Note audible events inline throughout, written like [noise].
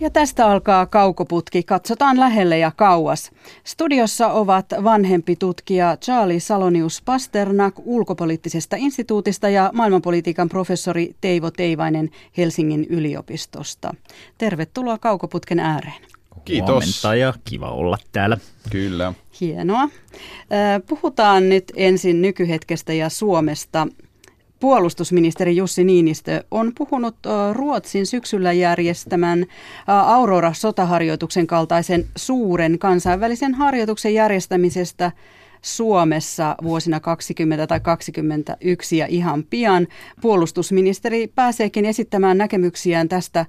Ja tästä alkaa kaukoputki. Katsotaan lähelle ja kauas. Studiossa ovat vanhempi tutkija Charlie Salonius Pasternak ulkopoliittisesta instituutista ja maailmanpolitiikan professori Teivo Teivainen Helsingin yliopistosta. Tervetuloa kaukoputken ääreen. Kiitos. Huomenta ja kiva olla täällä. Kyllä. Hienoa. Puhutaan nyt ensin nykyhetkestä ja Suomesta. Puolustusministeri Jussi Niinistö on puhunut Ruotsin syksyllä järjestämän Aurora-sotaharjoituksen kaltaisen suuren kansainvälisen harjoituksen järjestämisestä Suomessa vuosina 20 tai 21 ja ihan pian. Puolustusministeri pääseekin esittämään näkemyksiään tästä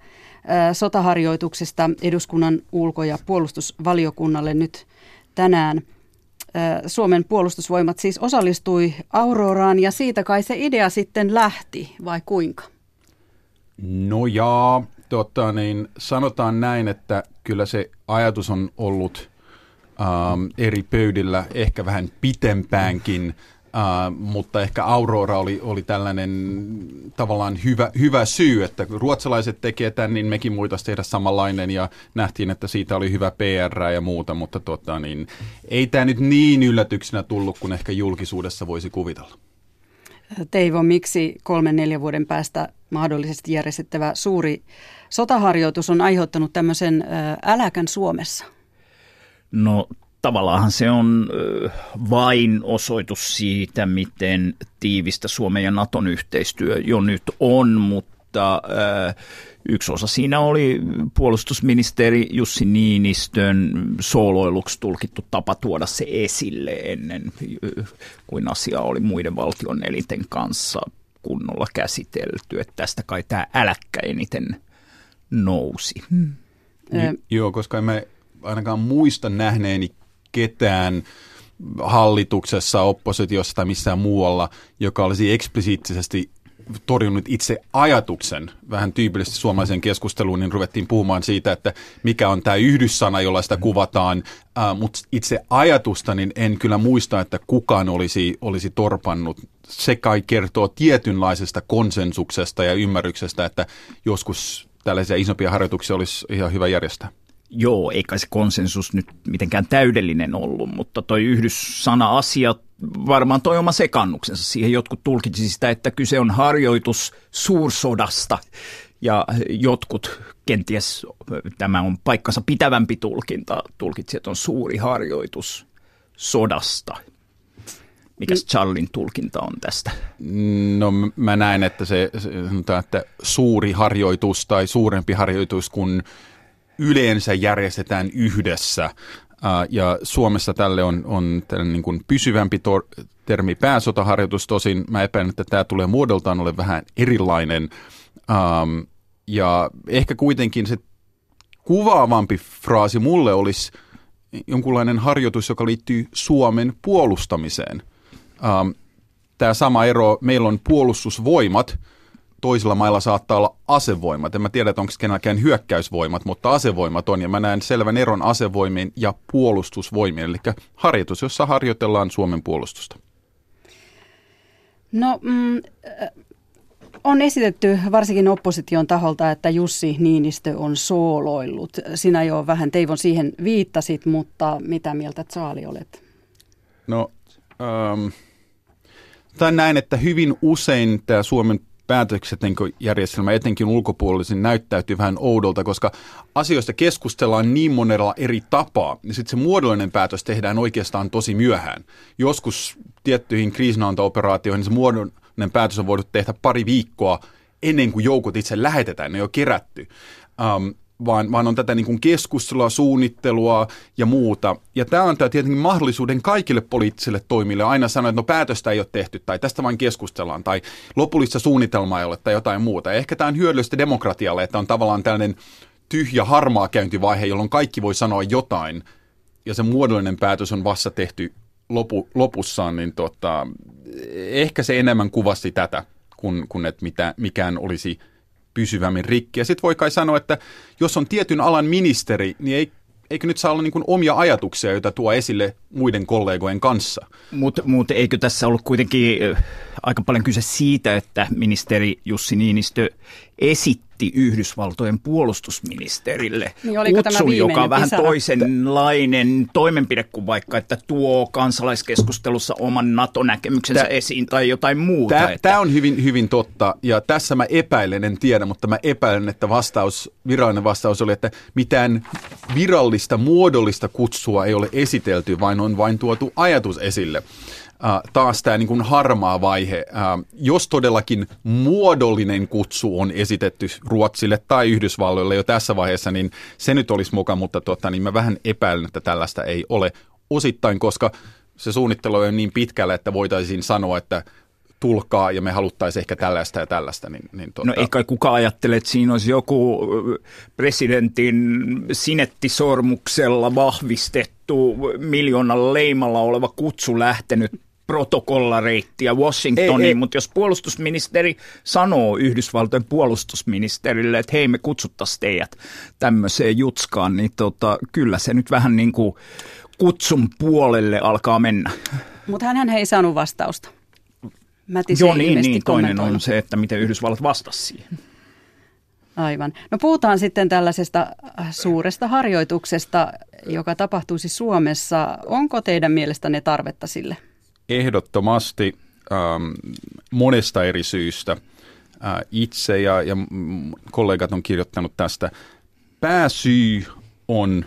sotaharjoituksesta eduskunnan ulko- ja puolustusvaliokunnalle nyt tänään. Suomen puolustusvoimat siis osallistui Auroraan ja siitä kai se idea sitten lähti, vai kuinka? No jaa, tota, niin sanotaan näin, että kyllä se ajatus on ollut ähm, eri pöydillä ehkä vähän pitempäänkin Uh, mutta ehkä Aurora oli, oli tällainen tavallaan hyvä, hyvä syy, että kun ruotsalaiset tekee tämän, niin mekin muitaisiin tehdä samanlainen ja nähtiin, että siitä oli hyvä PR ja muuta, mutta tota, niin, ei tämä nyt niin yllätyksenä tullut kuin ehkä julkisuudessa voisi kuvitella. Teivo, miksi kolmen neljän vuoden päästä mahdollisesti järjestettävä suuri sotaharjoitus on aiheuttanut tämmöisen äläkän Suomessa? No tavallaan se on vain osoitus siitä, miten tiivistä Suomen ja Naton yhteistyö jo nyt on, mutta yksi osa siinä oli puolustusministeri Jussi Niinistön sooloiluksi tulkittu tapa tuoda se esille ennen kuin asia oli muiden valtion elinten kanssa kunnolla käsitelty, että tästä kai tämä äläkkä eniten nousi. Hmm. Joo, koska emme ainakaan muista nähneeni ketään hallituksessa, oppositiossa tai missään muualla, joka olisi eksplisiittisesti torjunut itse ajatuksen, vähän tyypillisesti suomalaisen keskusteluun, niin ruvettiin puhumaan siitä, että mikä on tämä yhdyssana, jolla sitä kuvataan, äh, mutta itse ajatusta, niin en kyllä muista, että kukaan olisi, olisi torpannut. Se kai kertoo tietynlaisesta konsensuksesta ja ymmärryksestä, että joskus tällaisia isompia harjoituksia olisi ihan hyvä järjestää. Joo, eikä se konsensus nyt mitenkään täydellinen ollut, mutta toi yhdyssana-asia varmaan toi oma sekannuksensa. Siihen jotkut tulkitsi sitä, että kyse on harjoitus suursodasta ja jotkut kenties tämä on paikkansa pitävämpi tulkinta, tulkitsi, että on suuri harjoitus sodasta. Mikä Charlin tulkinta on tästä? No mä näen, että se sanotaan, että suuri harjoitus tai suurempi harjoitus kuin yleensä järjestetään yhdessä. Ja Suomessa tälle on, on niin kuin pysyvämpi tor- termi pääsotaharjoitus, tosin mä epäilen, että tämä tulee muodoltaan ole vähän erilainen. Ja ehkä kuitenkin se kuvaavampi fraasi mulle olisi jonkunlainen harjoitus, joka liittyy Suomen puolustamiseen. Um, tämä sama ero, meillä on puolustusvoimat – toisilla mailla saattaa olla asevoimat. En mä tiedä, onko kenelläkään hyökkäysvoimat, mutta asevoimat on. Ja mä näen selvän eron asevoimien ja puolustusvoimien, eli harjoitus, jossa harjoitellaan Suomen puolustusta. No, mm, on esitetty varsinkin opposition taholta, että Jussi Niinistö on sooloillut. Sinä jo vähän Teivon siihen viittasit, mutta mitä mieltä Saali olet? No, ähm, tai näin, että hyvin usein tämä Suomen päätöksentekojärjestelmä etenkin ulkopuolisin näyttäytyy vähän oudolta, koska asioista keskustellaan niin monella eri tapaa, niin sitten se muodollinen päätös tehdään oikeastaan tosi myöhään. Joskus tiettyihin kriisinanto-operaatioihin niin se muodollinen päätös on voinut tehdä pari viikkoa ennen kuin joukot itse lähetetään, ne on jo kerätty. Um, vaan, vaan on tätä niin kuin keskustelua, suunnittelua ja muuta. Ja tämä antaa tietenkin mahdollisuuden kaikille poliittisille toimille aina sanoa, että no päätöstä ei ole tehty tai tästä vain keskustellaan tai lopullista suunnitelmaa ei ole tai jotain muuta. Ja ehkä tämä on hyödyllistä demokratialle, että on tavallaan tällainen tyhjä harmaa käyntivaihe, jolloin kaikki voi sanoa jotain ja se muodollinen päätös on vasta tehty lopu, lopussaan, niin tota, ehkä se enemmän kuvasti tätä, kun, kun että mitä, mikään olisi – pysyvämmin rikki. Ja sitten voi kai sanoa, että jos on tietyn alan ministeri, niin ei, eikö nyt saa olla niin kuin omia ajatuksia, joita tuo esille muiden kollegojen kanssa. Mutta mut eikö tässä ollut kuitenkin aika paljon kyse siitä, että ministeri Jussi Niinistö esitti Yhdysvaltojen puolustusministerille niin kutsun, joka on vähän pisara? toisenlainen toimenpide kuin vaikka, että tuo kansalaiskeskustelussa oman NATO-näkemyksensä Tää, esiin tai jotain muuta. Tämä, että... on hyvin, hyvin totta ja tässä mä epäilen, en tiedä, mutta mä epäilen, että vastaus, virallinen vastaus oli, että mitään virallista, muodollista kutsua ei ole esitelty, vaan on vain tuotu ajatus esille. Taas tämä niin harmaa vaihe. Jos todellakin muodollinen kutsu on esitetty Ruotsille tai Yhdysvalloille jo tässä vaiheessa, niin se nyt olisi mukaan, mutta tota, niin mä vähän epäilen, että tällaista ei ole osittain, koska se suunnittelu on niin pitkällä, että voitaisiin sanoa, että tulkaa ja me haluttaisiin ehkä tällaista ja tällaista. Niin, niin tuota... No ei kai kukaan ajattele, että siinä olisi joku presidentin sinettisormuksella vahvistettu miljoonan leimalla oleva kutsu lähtenyt protokollareittiä Washingtoniin, ei, ei. mutta jos puolustusministeri sanoo Yhdysvaltojen puolustusministerille, että hei me kutsuttaisiin teidät tämmöiseen jutskaan, niin tota, kyllä se nyt vähän niin kuin kutsun puolelle alkaa mennä. Mutta hän ei saanut vastausta. Joo, niin, niin toinen on se, että miten Yhdysvallat vastasi siihen. [laughs] Aivan. No puhutaan sitten tällaisesta suuresta harjoituksesta, joka tapahtuisi Suomessa. Onko teidän mielestänne tarvetta sille? ehdottomasti ähm, monesta eri syystä. Äh, itse ja, ja kollegat on kirjoittanut tästä. Pääsyy on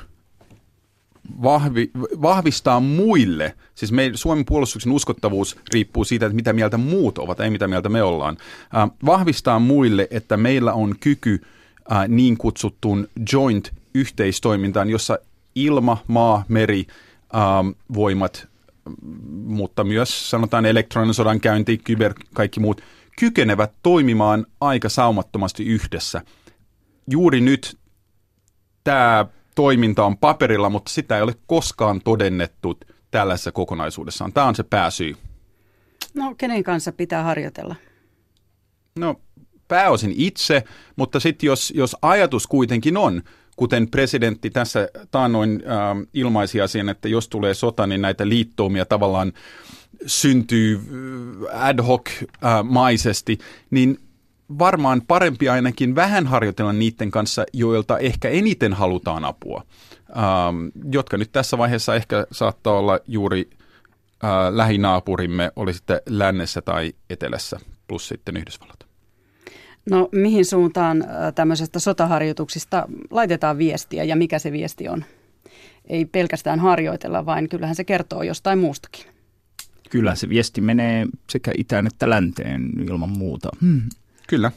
vahvi, vahvistaa muille, siis me, Suomen puolustuksen uskottavuus riippuu siitä, että mitä mieltä muut ovat, ei mitä mieltä me ollaan. Äh, vahvistaa muille, että meillä on kyky äh, niin kutsuttuun joint-yhteistoimintaan, jossa ilma, maa, meri, ähm, voimat mutta myös sanotaan elektroninen sodankäynti, kyber, kaikki muut, kykenevät toimimaan aika saumattomasti yhdessä. Juuri nyt tämä toiminta on paperilla, mutta sitä ei ole koskaan todennettu tällaisessa kokonaisuudessaan. Tämä on se pääsyy. No, kenen kanssa pitää harjoitella? No, pääosin itse, mutta sitten jos, jos ajatus kuitenkin on, kuten presidentti tässä taannoin äh, ilmaisi asian, että jos tulee sota, niin näitä liittoumia tavallaan syntyy äh, ad hoc äh, maisesti, niin varmaan parempi ainakin vähän harjoitella niiden kanssa, joilta ehkä eniten halutaan apua, ähm, jotka nyt tässä vaiheessa ehkä saattaa olla juuri äh, lähinaapurimme, oli sitten lännessä tai etelässä, plus sitten Yhdysvallat. No mihin suuntaan tämmöisestä sotaharjoituksista laitetaan viestiä ja mikä se viesti on? Ei pelkästään harjoitella, vaan kyllähän se kertoo jostain muustakin. Kyllä se viesti menee sekä itään että länteen ilman muuta. Hmm. Kyllä.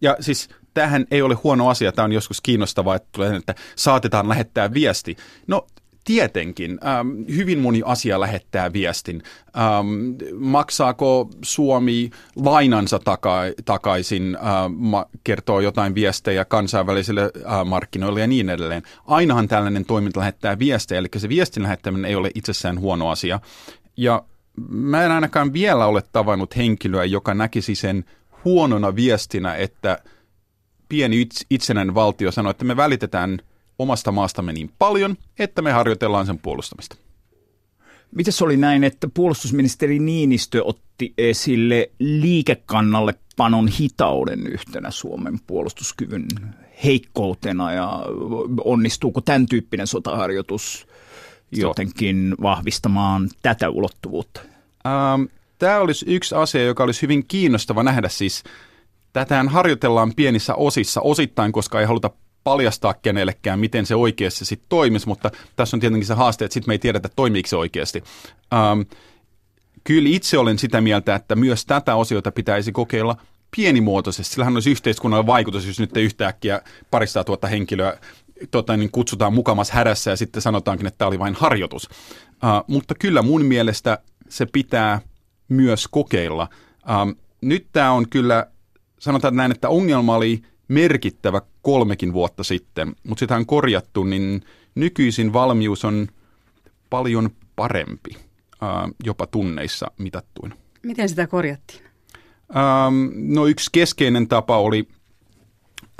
Ja siis tämähän ei ole huono asia, tämä on joskus kiinnostavaa, että, tulee, että saatetaan lähettää viesti. No Tietenkin. Ähm, hyvin moni asia lähettää viestin. Ähm, maksaako Suomi lainansa taka- takaisin, äh, ma- kertoo jotain viestejä kansainvälisille äh, markkinoille ja niin edelleen. Ainahan tällainen toiminta lähettää viestejä, eli se viestin lähettäminen ei ole itsessään huono asia. Ja mä en ainakaan vielä ole tavannut henkilöä, joka näkisi sen huonona viestinä, että pieni itsenäinen valtio sanoo, että me välitetään – omasta maastamme niin paljon, että me harjoitellaan sen puolustamista. Miten se oli näin, että puolustusministeri Niinistö otti esille liikekannalle panon hitauden yhtenä Suomen puolustuskyvyn heikkoutena ja onnistuuko tämän tyyppinen sotaharjoitus jotenkin vahvistamaan tätä ulottuvuutta? Ähm, tämä olisi yksi asia, joka olisi hyvin kiinnostava nähdä siis. Tätähän harjoitellaan pienissä osissa osittain, koska ei haluta paljastaa kenellekään, miten se oikeasti sitten toimisi, mutta tässä on tietenkin se haaste, että sitten me ei tiedetä, toimiiko se oikeasti. Ähm, kyllä itse olen sitä mieltä, että myös tätä osiota pitäisi kokeilla pienimuotoisesti. Sillähän olisi yhteiskunnan vaikutus, jos nyt yhtäkkiä parista tuota henkilöä tota, niin kutsutaan mukamas hädässä ja sitten sanotaankin, että tämä oli vain harjoitus. Uh, mutta kyllä mun mielestä se pitää myös kokeilla. Uh, nyt tämä on kyllä, sanotaan näin, että ongelma oli – merkittävä kolmekin vuotta sitten, mutta sitä on korjattu, niin nykyisin valmius on paljon parempi, jopa tunneissa mitattuin. Miten sitä korjattiin? no yksi keskeinen tapa oli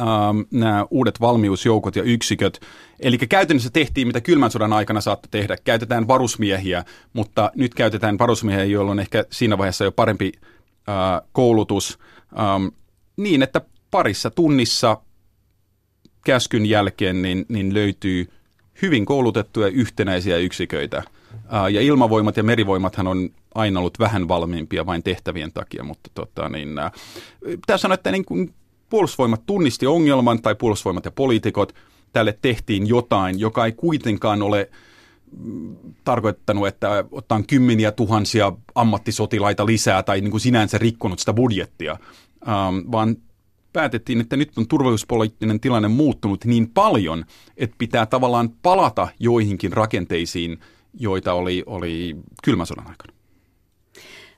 ähm, nämä uudet valmiusjoukot ja yksiköt. Eli käytännössä tehtiin, mitä kylmän sodan aikana saattoi tehdä. Käytetään varusmiehiä, mutta nyt käytetään varusmiehiä, joilla on ehkä siinä vaiheessa jo parempi äh, koulutus. Ähm, niin, että parissa tunnissa käskyn jälkeen niin, niin löytyy hyvin koulutettuja yhtenäisiä yksiköitä. Äh, ja ilmavoimat ja merivoimathan on aina ollut vähän valmiimpia vain tehtävien takia, mutta tota, niin, äh, pitää että niin kuin puolustusvoimat tunnisti ongelman tai puolustusvoimat ja poliitikot, tälle tehtiin jotain, joka ei kuitenkaan ole mm, tarkoittanut, että ottaa kymmeniä tuhansia ammattisotilaita lisää tai niin kuin sinänsä rikkonut sitä budjettia, ähm, vaan päätettiin, että nyt on turvallisuuspoliittinen tilanne muuttunut niin paljon, että pitää tavallaan palata joihinkin rakenteisiin, joita oli, oli kylmän sodan aikana.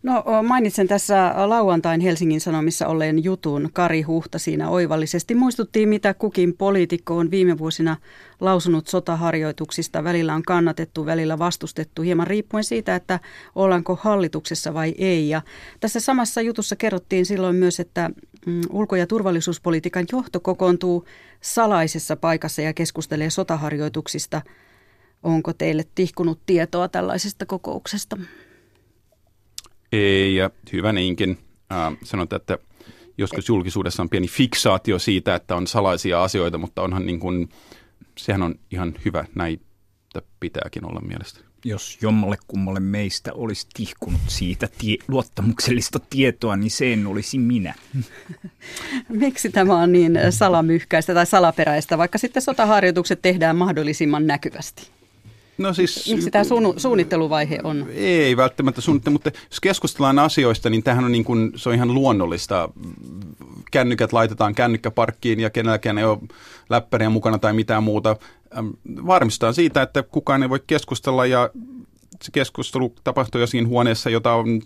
No mainitsen tässä lauantain Helsingin Sanomissa olleen jutun. Kari Huhta siinä oivallisesti muistuttiin, mitä kukin poliitikko on viime vuosina lausunut sotaharjoituksista. Välillä on kannatettu, välillä vastustettu, hieman riippuen siitä, että ollaanko hallituksessa vai ei. Ja tässä samassa jutussa kerrottiin silloin myös, että mm, ulko- ja turvallisuuspolitiikan johto kokoontuu salaisessa paikassa ja keskustelee sotaharjoituksista. Onko teille tihkunut tietoa tällaisesta kokouksesta? Ei, ja hyvä niinkin. Äh, sanotaan, että joskus julkisuudessa on pieni fiksaatio siitä, että on salaisia asioita, mutta onhan niin kuin, sehän on ihan hyvä, näitä pitääkin olla mielestä. Jos jommalle kummalle meistä olisi tihkunut siitä tie- luottamuksellista tietoa, niin sen olisi minä. [laughs] Miksi tämä on niin salamyhkäistä tai salaperäistä, vaikka sitten sotaharjoitukset tehdään mahdollisimman näkyvästi? No siis, Miksi tämä suunnu, suunnitteluvaihe on? Ei välttämättä suunnittelu, mutta jos keskustellaan asioista, niin tämähän on, niin kuin, se on ihan luonnollista. Kännykät laitetaan kännykkäparkkiin ja kenelläkään ei ole läppäriä mukana tai mitään muuta. Varmistetaan siitä, että kukaan ei voi keskustella ja se keskustelu tapahtuu jossain huoneessa, jota on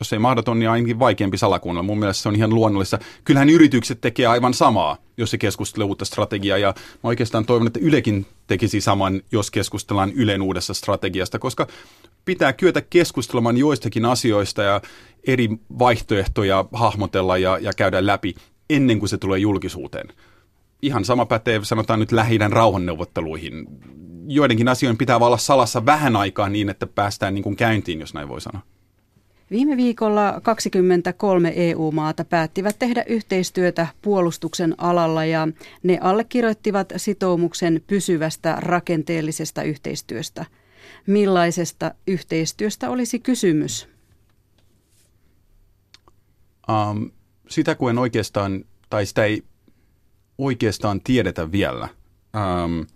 jos ei mahdoton, niin ainakin vaikeampi salakuunnella. Mun mielestä se on ihan luonnollista. Kyllähän yritykset tekee aivan samaa, jos se keskustelee uutta strategiaa. Ja mä oikeastaan toivon, että Ylekin tekisi saman, jos keskustellaan Ylen uudessa strategiasta, koska pitää kyetä keskustelemaan joistakin asioista ja eri vaihtoehtoja hahmotella ja, ja käydä läpi ennen kuin se tulee julkisuuteen. Ihan sama pätee, sanotaan nyt lähi rauhanneuvotteluihin. Joidenkin asioiden pitää olla salassa vähän aikaa niin, että päästään niin kuin käyntiin, jos näin voi sanoa. Viime viikolla 23 EU-maata päättivät tehdä yhteistyötä puolustuksen alalla ja ne allekirjoittivat sitoumuksen pysyvästä rakenteellisesta yhteistyöstä. Millaisesta yhteistyöstä olisi kysymys? Um, sitä kun en oikeastaan, tai sitä ei oikeastaan tiedetä vielä. Um,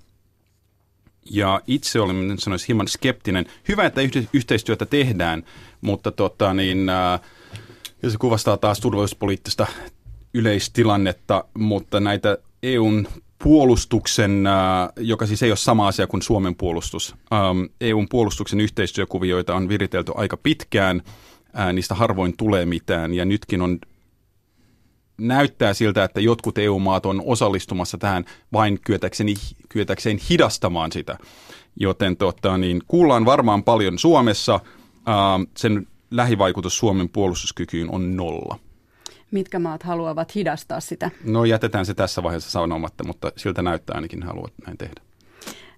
ja itse olen, sanoisin, hieman skeptinen. Hyvä, että yhteistyötä tehdään, mutta tota, niin, äh, ja se kuvastaa taas turvallisuuspoliittista yleistilannetta, mutta näitä EUn puolustuksen, äh, joka siis ei ole sama asia kuin Suomen puolustus. Ähm, EUn puolustuksen yhteistyökuvioita on viritelty aika pitkään, äh, niistä harvoin tulee mitään, ja nytkin on näyttää siltä, että jotkut EU-maat on osallistumassa tähän vain kyetäkseen, kyetäkseen hidastamaan sitä. Joten tota, niin, kuullaan varmaan paljon Suomessa. Ää, sen lähivaikutus Suomen puolustuskykyyn on nolla. Mitkä maat haluavat hidastaa sitä? No jätetään se tässä vaiheessa sanomatta, mutta siltä näyttää ainakin haluat näin tehdä.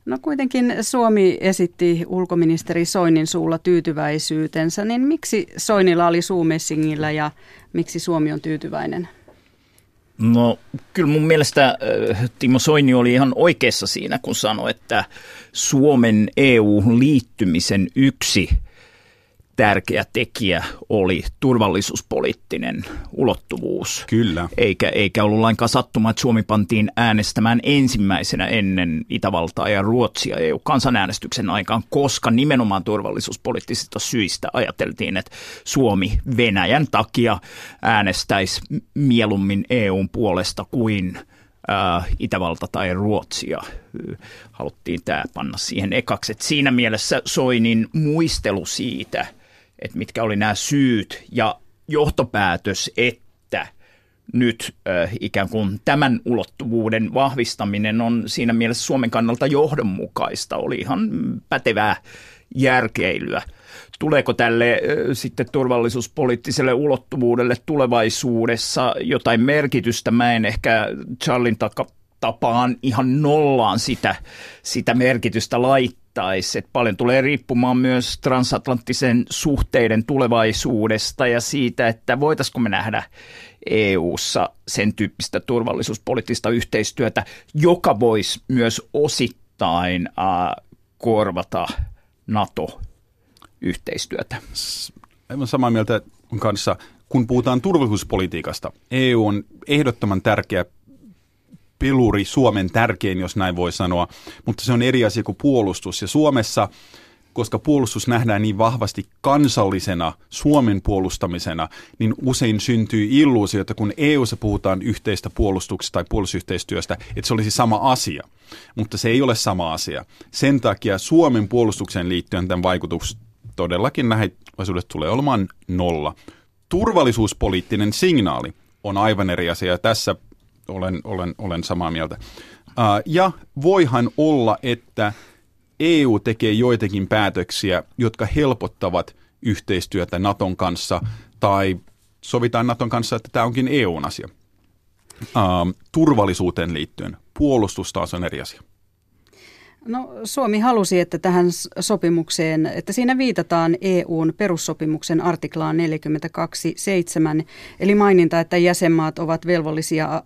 No kuitenkin Suomi esitti ulkoministeri Soinin suulla tyytyväisyytensä, niin miksi Soinilla oli suumessingillä ja miksi Suomi on tyytyväinen? No kyllä mun mielestä äh, Timo Soini oli ihan oikeassa siinä, kun sanoi, että Suomen EU-liittymisen yksi – tärkeä tekijä oli turvallisuuspoliittinen ulottuvuus. Kyllä. Eikä, eikä ollut lainkaan sattuma, että Suomi pantiin äänestämään ensimmäisenä ennen Itävaltaa ja Ruotsia EU-kansanäänestyksen aikaan, koska nimenomaan turvallisuuspoliittisista syistä ajateltiin, että Suomi Venäjän takia äänestäisi mieluummin EUn puolesta kuin äh, Itävalta tai Ruotsia. Haluttiin tämä panna siihen ekaksi. Et siinä mielessä Soinin muistelu siitä – että mitkä oli nämä syyt ja johtopäätös, että nyt äh, ikään kuin tämän ulottuvuuden vahvistaminen on siinä mielessä Suomen kannalta johdonmukaista, oli ihan pätevää järkeilyä. tuleeko tälle sitten turvallisuuspoliittiselle ulottuvuudelle tulevaisuudessa jotain merkitystä. Mä en ehkä Charlin tapaan ihan nollaan sitä, sitä merkitystä laittaisi. Et paljon tulee riippumaan myös transatlanttisen suhteiden tulevaisuudesta ja siitä, että voitaisiko me nähdä EU-ssa sen tyyppistä turvallisuuspoliittista yhteistyötä, joka voisi myös osittain äh, korvata NATO-yhteistyötä. Aivan samaa mieltä kanssa. Kun puhutaan turvallisuuspolitiikasta, EU on ehdottoman tärkeä peluri, Suomen tärkein, jos näin voi sanoa, mutta se on eri asia kuin puolustus. Ja Suomessa, koska puolustus nähdään niin vahvasti kansallisena, Suomen puolustamisena, niin usein syntyy illuusio, että kun EU-ssa puhutaan yhteistä puolustuksesta tai puolustusyhteistyöstä, että se olisi sama asia. Mutta se ei ole sama asia. Sen takia Suomen puolustukseen liittyen tämän vaikutus todellakin läheisyydestä tulee olemaan nolla. Turvallisuuspoliittinen signaali on aivan eri asia. Tässä olen, olen, olen samaa mieltä. Ja voihan olla, että EU tekee joitakin päätöksiä, jotka helpottavat yhteistyötä Naton kanssa, tai sovitaan Naton kanssa, että tämä onkin EUn asia. Turvallisuuteen liittyen. Puolustus taas on eri asia. No, Suomi halusi, että tähän sopimukseen, että siinä viitataan EUn perussopimuksen artiklaan 42.7, eli maininta, että jäsenmaat ovat velvollisia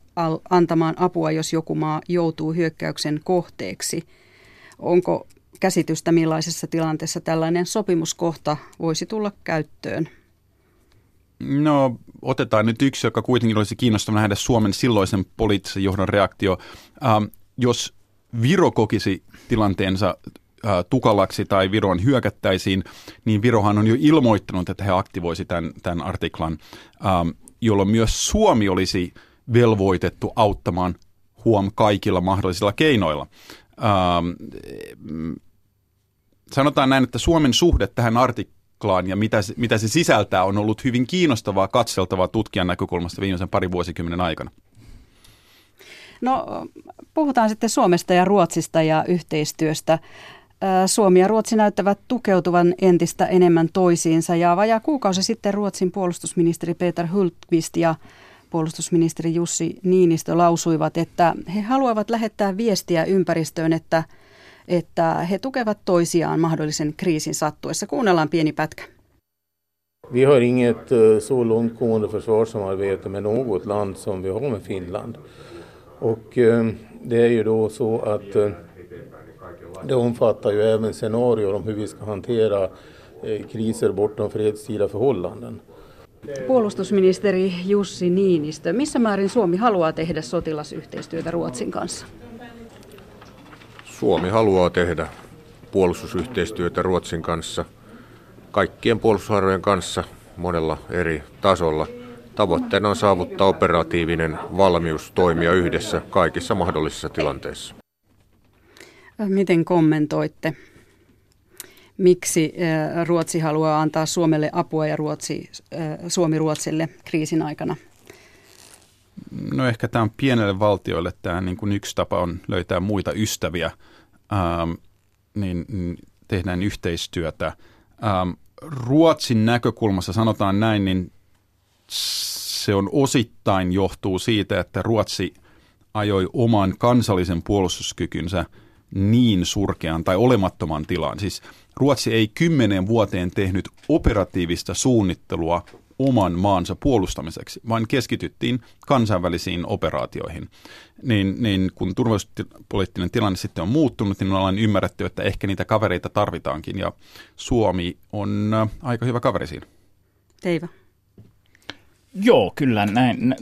antamaan apua, jos joku maa joutuu hyökkäyksen kohteeksi. Onko käsitystä, millaisessa tilanteessa tällainen sopimuskohta voisi tulla käyttöön? No, otetaan nyt yksi, joka kuitenkin olisi kiinnostava nähdä Suomen silloisen poliittisen johdon reaktio. Ähm, jos Viro kokisi tilanteensa äh, tukalaksi tai Viroon hyökättäisiin, niin Virohan on jo ilmoittanut, että he aktivoisi tämän, tämän artiklan, ähm, jolloin myös Suomi olisi velvoitettu auttamaan huom kaikilla mahdollisilla keinoilla. Ähm, sanotaan näin, että Suomen suhde tähän artiklaan ja mitä se, mitä se sisältää on ollut hyvin kiinnostavaa katseltavaa tutkijan näkökulmasta viimeisen pari vuosikymmenen aikana. No puhutaan sitten Suomesta ja Ruotsista ja yhteistyöstä. Suomi ja Ruotsi näyttävät tukeutuvan entistä enemmän toisiinsa ja vajaa kuukausi sitten Ruotsin puolustusministeri Peter Hultqvist ja puolustusministeri Jussi Niinistö lausuivat, että he haluavat lähettää viestiä ympäristöön, että, että he tukevat toisiaan mahdollisen kriisin sattuessa. Kuunnellaan pieni pätkä. Vi har inget eh, så långtgående försvarssamarbete med något land som vi har med Finland. Och eh, det är ju då så att eh, det omfattar ju även scenarier om hur vi ska hantera eh, kriser bortom fredstida förhållanden. Puolustusministeri Jussi Niinistö, missä määrin Suomi haluaa tehdä sotilasyhteistyötä Ruotsin kanssa? Suomi haluaa tehdä puolustusyhteistyötä Ruotsin kanssa, kaikkien puolustusarvojen kanssa monella eri tasolla – Tavoitteena on saavuttaa operatiivinen valmius toimia yhdessä kaikissa mahdollisissa tilanteissa. Miten kommentoitte? Miksi äh, Ruotsi haluaa antaa Suomelle apua ja Ruotsi, äh, Suomi Ruotsille kriisin aikana? No ehkä tämä on pienelle valtioille tämä niin kuin yksi tapa on löytää muita ystäviä, ähm, niin, niin tehdään yhteistyötä. Ähm, Ruotsin näkökulmassa sanotaan näin, niin se on osittain johtuu siitä, että Ruotsi ajoi oman kansallisen puolustuskykynsä niin surkean tai olemattoman tilaan. Siis Ruotsi ei kymmenen vuoteen tehnyt operatiivista suunnittelua oman maansa puolustamiseksi, vaan keskityttiin kansainvälisiin operaatioihin. Niin, niin kun turvallisuuspoliittinen tilanne sitten on muuttunut, niin ollaan ymmärretty, että ehkä niitä kavereita tarvitaankin, ja Suomi on äh, aika hyvä kaveri siinä. Teiva. Joo, kyllä näin.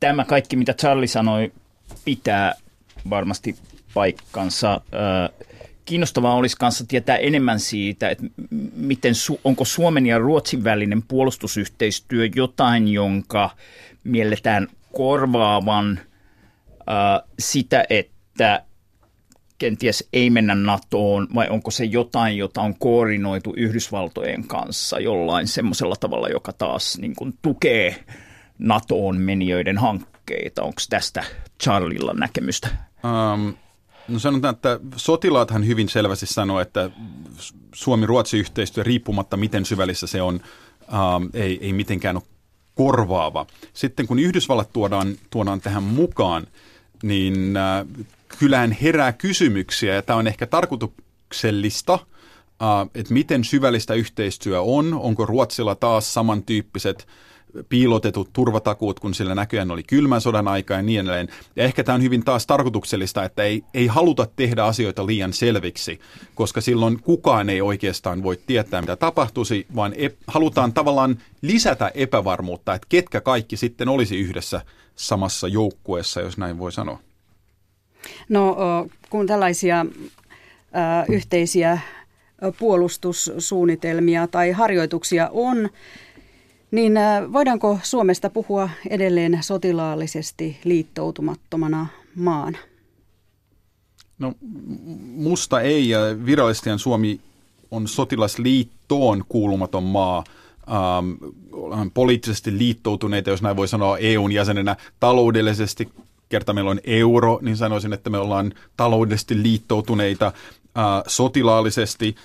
Tämä kaikki, mitä Charlie sanoi, pitää varmasti paikkansa. Kiinnostavaa olisi kanssa tietää enemmän siitä, että miten, onko Suomen ja Ruotsin välinen puolustusyhteistyö jotain, jonka mielletään korvaavan sitä, että kenties ei mennä NATOon, vai onko se jotain, jota on koordinoitu Yhdysvaltojen kanssa jollain semmoisella tavalla, joka taas niin kuin tukee NATOon menijöiden hankkeita? Onko tästä Charlilla näkemystä? Um, No sanotaan, että sotilaathan hyvin selvästi sanoo, että Suomi-Ruotsi-yhteistyö riippumatta miten syvällistä se on, ää, ei, ei mitenkään ole korvaava. Sitten kun Yhdysvallat tuodaan, tuodaan tähän mukaan, niin ää, kyllähän herää kysymyksiä, ja tämä on ehkä tarkoituksellista, ää, että miten syvällistä yhteistyö on, onko Ruotsilla taas samantyyppiset piilotetut turvatakuut, kun sillä näköjään oli kylmän sodan aika ja niin edelleen. Ja ehkä tämä on hyvin taas tarkoituksellista, että ei, ei haluta tehdä asioita liian selviksi, koska silloin kukaan ei oikeastaan voi tietää, mitä tapahtuisi, vaan ep, halutaan tavallaan lisätä epävarmuutta, että ketkä kaikki sitten olisi yhdessä samassa joukkueessa, jos näin voi sanoa. No kun tällaisia yhteisiä puolustussuunnitelmia tai harjoituksia on, niin voidaanko Suomesta puhua edelleen sotilaallisesti liittoutumattomana maana? No musta ei, virallisesti Suomi on sotilasliittoon kuulumaton maa. Ähm, poliittisesti liittoutuneita, jos näin voi sanoa, EUn jäsenenä taloudellisesti, kerta meillä on euro, niin sanoisin, että me ollaan taloudellisesti liittoutuneita äh, sotilaallisesti.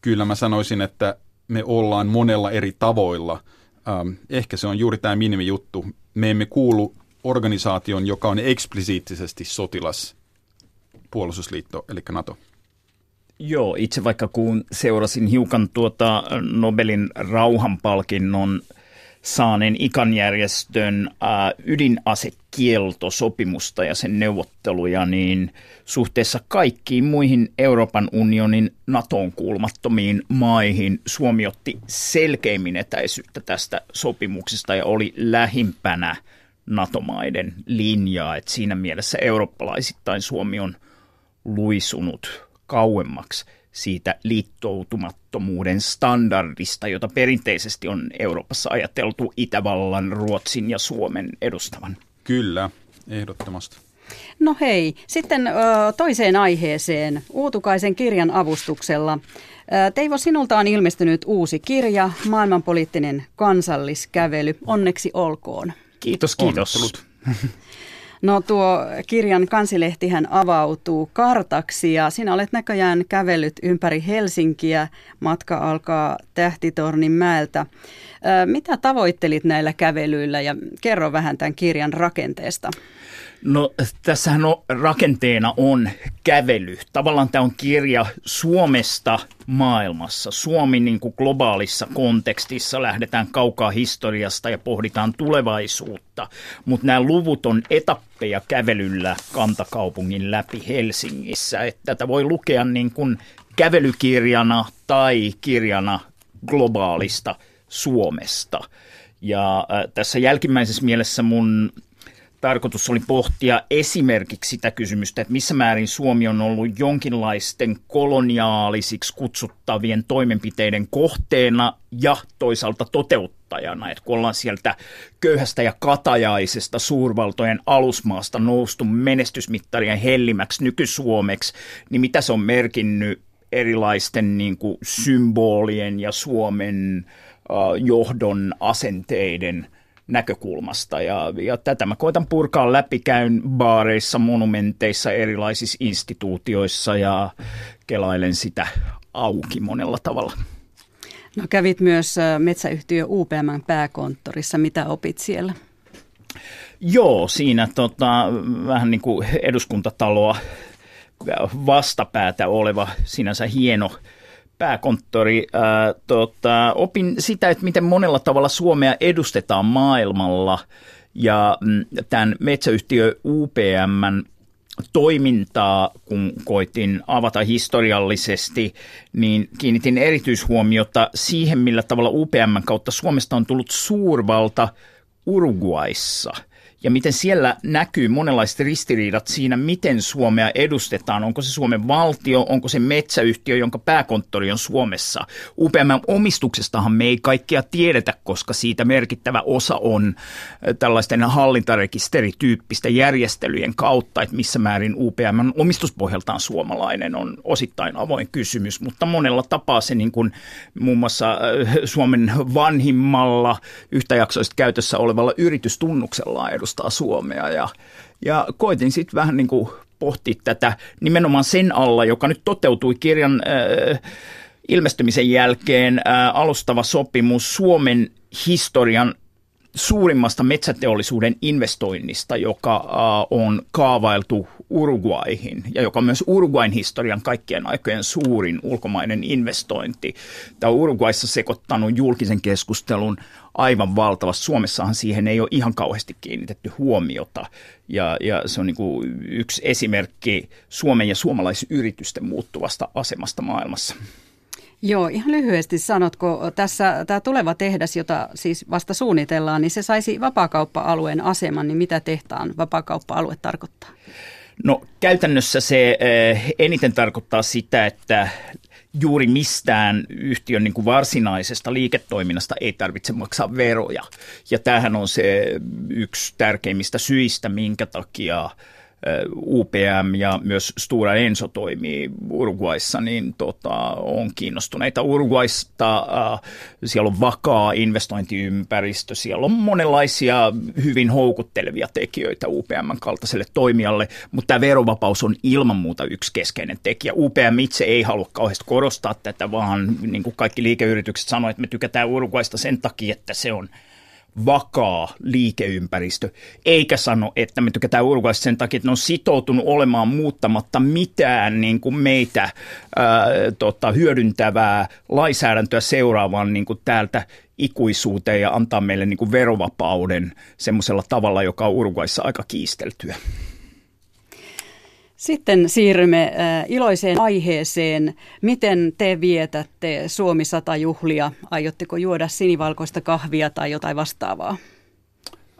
Kyllä mä sanoisin, että me ollaan monella eri tavoilla. Ehkä se on juuri tämä minimijuttu. Me emme kuulu organisaation, joka on eksplisiittisesti sotilas puolustusliitto, eli NATO. Joo, itse vaikka kun seurasin hiukan tuota Nobelin rauhanpalkinnon saaneen ikanjärjestön äh, ydinasekieltosopimusta ja sen neuvotteluja, niin suhteessa kaikkiin muihin Euroopan unionin NATOon kuulumattomiin maihin Suomi otti selkeimmin etäisyyttä tästä sopimuksesta ja oli lähimpänä NATO-maiden linjaa. Et siinä mielessä eurooppalaisittain Suomi on luisunut kauemmaksi siitä liittoutumattomuuden standardista, jota perinteisesti on Euroopassa ajateltu Itävallan, Ruotsin ja Suomen edustavan. Kyllä, ehdottomasti. No hei, sitten toiseen aiheeseen Uutukaisen kirjan avustuksella. Teivo, sinulta on ilmestynyt uusi kirja, Maailmanpoliittinen kansalliskävely. Onneksi olkoon. Kiitos, kiitos. [laughs] No tuo kirjan kansilehtihän avautuu kartaksi ja sinä olet näköjään kävellyt ympäri Helsinkiä. Matka alkaa Tähtitornin mäeltä. Mitä tavoittelit näillä kävelyillä ja kerro vähän tämän kirjan rakenteesta. No tässähän on, rakenteena on kävely. Tavallaan tämä on kirja Suomesta maailmassa. Suomi niin kuin globaalissa kontekstissa lähdetään kaukaa historiasta ja pohditaan tulevaisuutta. Mutta nämä luvut on etappeja kävelyllä kantakaupungin läpi Helsingissä. Että tätä voi lukea niin kuin kävelykirjana tai kirjana globaalista Suomesta. Ja äh, tässä jälkimmäisessä mielessä mun tarkoitus oli pohtia esimerkiksi sitä kysymystä, että missä määrin Suomi on ollut jonkinlaisten koloniaalisiksi kutsuttavien toimenpiteiden kohteena ja toisaalta toteuttajana. Että kun ollaan sieltä köyhästä ja katajaisesta suurvaltojen alusmaasta noustu menestysmittarien hellimäksi nykysuomeksi, niin mitä se on merkinnyt erilaisten niin kuin, symbolien ja Suomen uh, johdon asenteiden – näkökulmasta. Ja, ja tätä mä koitan purkaa läpi, käyn baareissa, monumenteissa, erilaisissa instituutioissa ja kelailen sitä auki monella tavalla. No kävit myös metsäyhtiö UPM pääkonttorissa. Mitä opit siellä? Joo, siinä tota, vähän niin kuin eduskuntataloa vastapäätä oleva sinänsä hieno pääkonttori. Ää, tota, opin sitä, että miten monella tavalla Suomea edustetaan maailmalla ja mm, tämän metsäyhtiö UPM toimintaa, kun koitin avata historiallisesti, niin kiinnitin erityishuomiota siihen, millä tavalla UPM kautta Suomesta on tullut suurvalta Uruguayssa – ja miten siellä näkyy monenlaiset ristiriidat siinä, miten Suomea edustetaan. Onko se Suomen valtio, onko se metsäyhtiö, jonka pääkonttori on Suomessa. UPM-omistuksestahan me ei kaikkia tiedetä, koska siitä merkittävä osa on tällaisten hallintarekisterityyppistä järjestelyjen kautta, että missä määrin UPM omistuspohjaltaan suomalainen on osittain avoin kysymys, mutta monella tapaa se niin kuin muun muassa Suomen vanhimmalla yhtäjaksoisesti käytössä olevalla yritystunnuksella edustaa Suomea. Ja, ja koitin sitten vähän niin kuin pohtia tätä nimenomaan sen alla, joka nyt toteutui kirjan äh, ilmestymisen jälkeen äh, alustava sopimus Suomen historian suurimmasta metsäteollisuuden investoinnista, joka äh, on kaavailtu Uruguaihin ja joka on myös Uruguain historian kaikkien aikojen suurin ulkomainen investointi. Tämä on Uruguaissa sekoittanut julkisen keskustelun aivan valtavasti. Suomessahan siihen ei ole ihan kauheasti kiinnitetty huomiota ja, ja se on niin kuin yksi esimerkki Suomen ja suomalaisyritysten muuttuvasta asemasta maailmassa. Joo, ihan lyhyesti sanotko, tässä tämä tuleva tehdas, jota siis vasta suunnitellaan, niin se saisi vapaakauppa-alueen aseman, niin mitä tehtaan vapaakauppa-alue tarkoittaa? No käytännössä se eh, eniten tarkoittaa sitä, että juuri mistään yhtiön niin kuin varsinaisesta liiketoiminnasta ei tarvitse maksaa veroja. Ja tämähän on se yksi tärkeimmistä syistä, minkä takia UPM ja myös Stura Enso toimii Uruguayssa, niin tota, on kiinnostuneita Uruguaysta. Siellä on vakaa investointiympäristö, siellä on monenlaisia hyvin houkuttelevia tekijöitä UPM kaltaiselle toimijalle, mutta tämä verovapaus on ilman muuta yksi keskeinen tekijä. UPM itse ei halua kauheasti korostaa tätä, vaan niin kuin kaikki liikeyritykset sanoivat, että me tykätään Uruguaysta sen takia, että se on – vakaa liikeympäristö, eikä sano, että me tykätään Uruguaysta sen takia, että ne on sitoutunut olemaan muuttamatta mitään niin kuin meitä ää, tota, hyödyntävää lainsäädäntöä seuraavaan niin kuin täältä ikuisuuteen ja antaa meille niin kuin verovapauden semmoisella tavalla, joka on Uruguayssa aika kiisteltyä. Sitten siirrymme äh, iloiseen aiheeseen. Miten te vietätte Suomi 100 juhlia? Aiotteko juoda sinivalkoista kahvia tai jotain vastaavaa?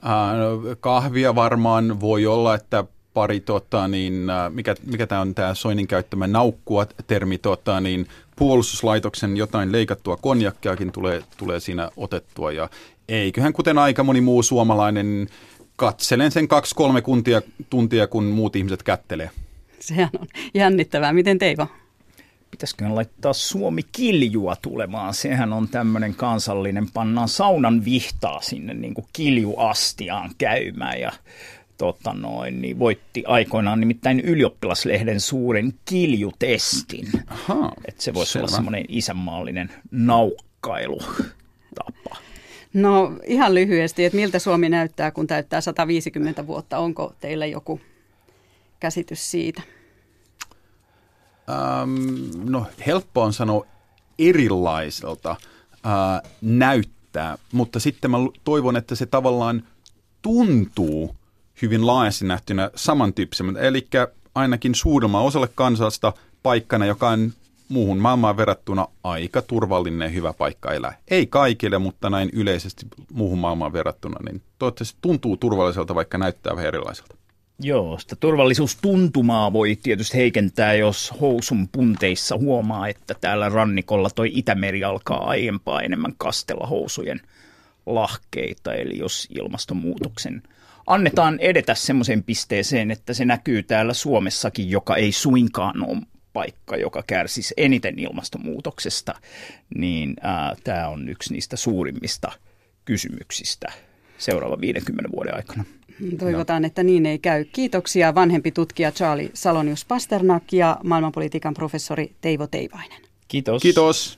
Äh, no, kahvia varmaan voi olla, että pari, tota, niin, äh, mikä, mikä tämä on tämä Soinin käyttämä naukkua termi, tota, niin puolustuslaitoksen jotain leikattua konjakkeakin tulee, tulee siinä otettua ja eiköhän kuten aika moni muu suomalainen katselen sen kaksi-kolme tuntia, kun muut ihmiset kättelee. [laughs] Sehän on jännittävää. Miten Teivo? Pitäisikö laittaa Suomi kiljua tulemaan? Sehän on tämmöinen kansallinen, pannaan saunan vihtaa sinne niin kuin kiljuastiaan käymään ja tota noin, niin voitti aikoinaan nimittäin ylioppilaslehden suuren kiljutestin. Aha, että se voisi selvä. olla semmoinen isänmaallinen naukkailu tapa. No ihan lyhyesti, että miltä Suomi näyttää, kun täyttää 150 vuotta? Onko teillä joku käsitys siitä? Ähm, no helppo on sanoa erilaiselta äh, näyttää, mutta sitten mä toivon, että se tavallaan tuntuu hyvin laajasti nähtynä samantyyppisemmältä. Eli ainakin suurimman osalle kansasta paikkana, joka on muuhun maailmaan verrattuna aika turvallinen ja hyvä paikka elää. Ei kaikille, mutta näin yleisesti muuhun maailmaan verrattuna, niin toivottavasti tuntuu turvalliselta, vaikka näyttää vähän erilaiselta. Joo, sitä turvallisuustuntumaa voi tietysti heikentää, jos housun punteissa huomaa, että täällä rannikolla toi Itämeri alkaa aiempaa enemmän kastella housujen lahkeita, eli jos ilmastonmuutoksen annetaan edetä semmoiseen pisteeseen, että se näkyy täällä Suomessakin, joka ei suinkaan ole paikka, joka kärsisi eniten ilmastonmuutoksesta, niin tämä on yksi niistä suurimmista kysymyksistä seuraavan 50 vuoden aikana. Toivotaan, että niin ei käy. Kiitoksia vanhempi tutkija Charlie Salonius Pasternak ja maailmanpolitiikan professori Teivo Teivainen. Kiitos. Kiitos.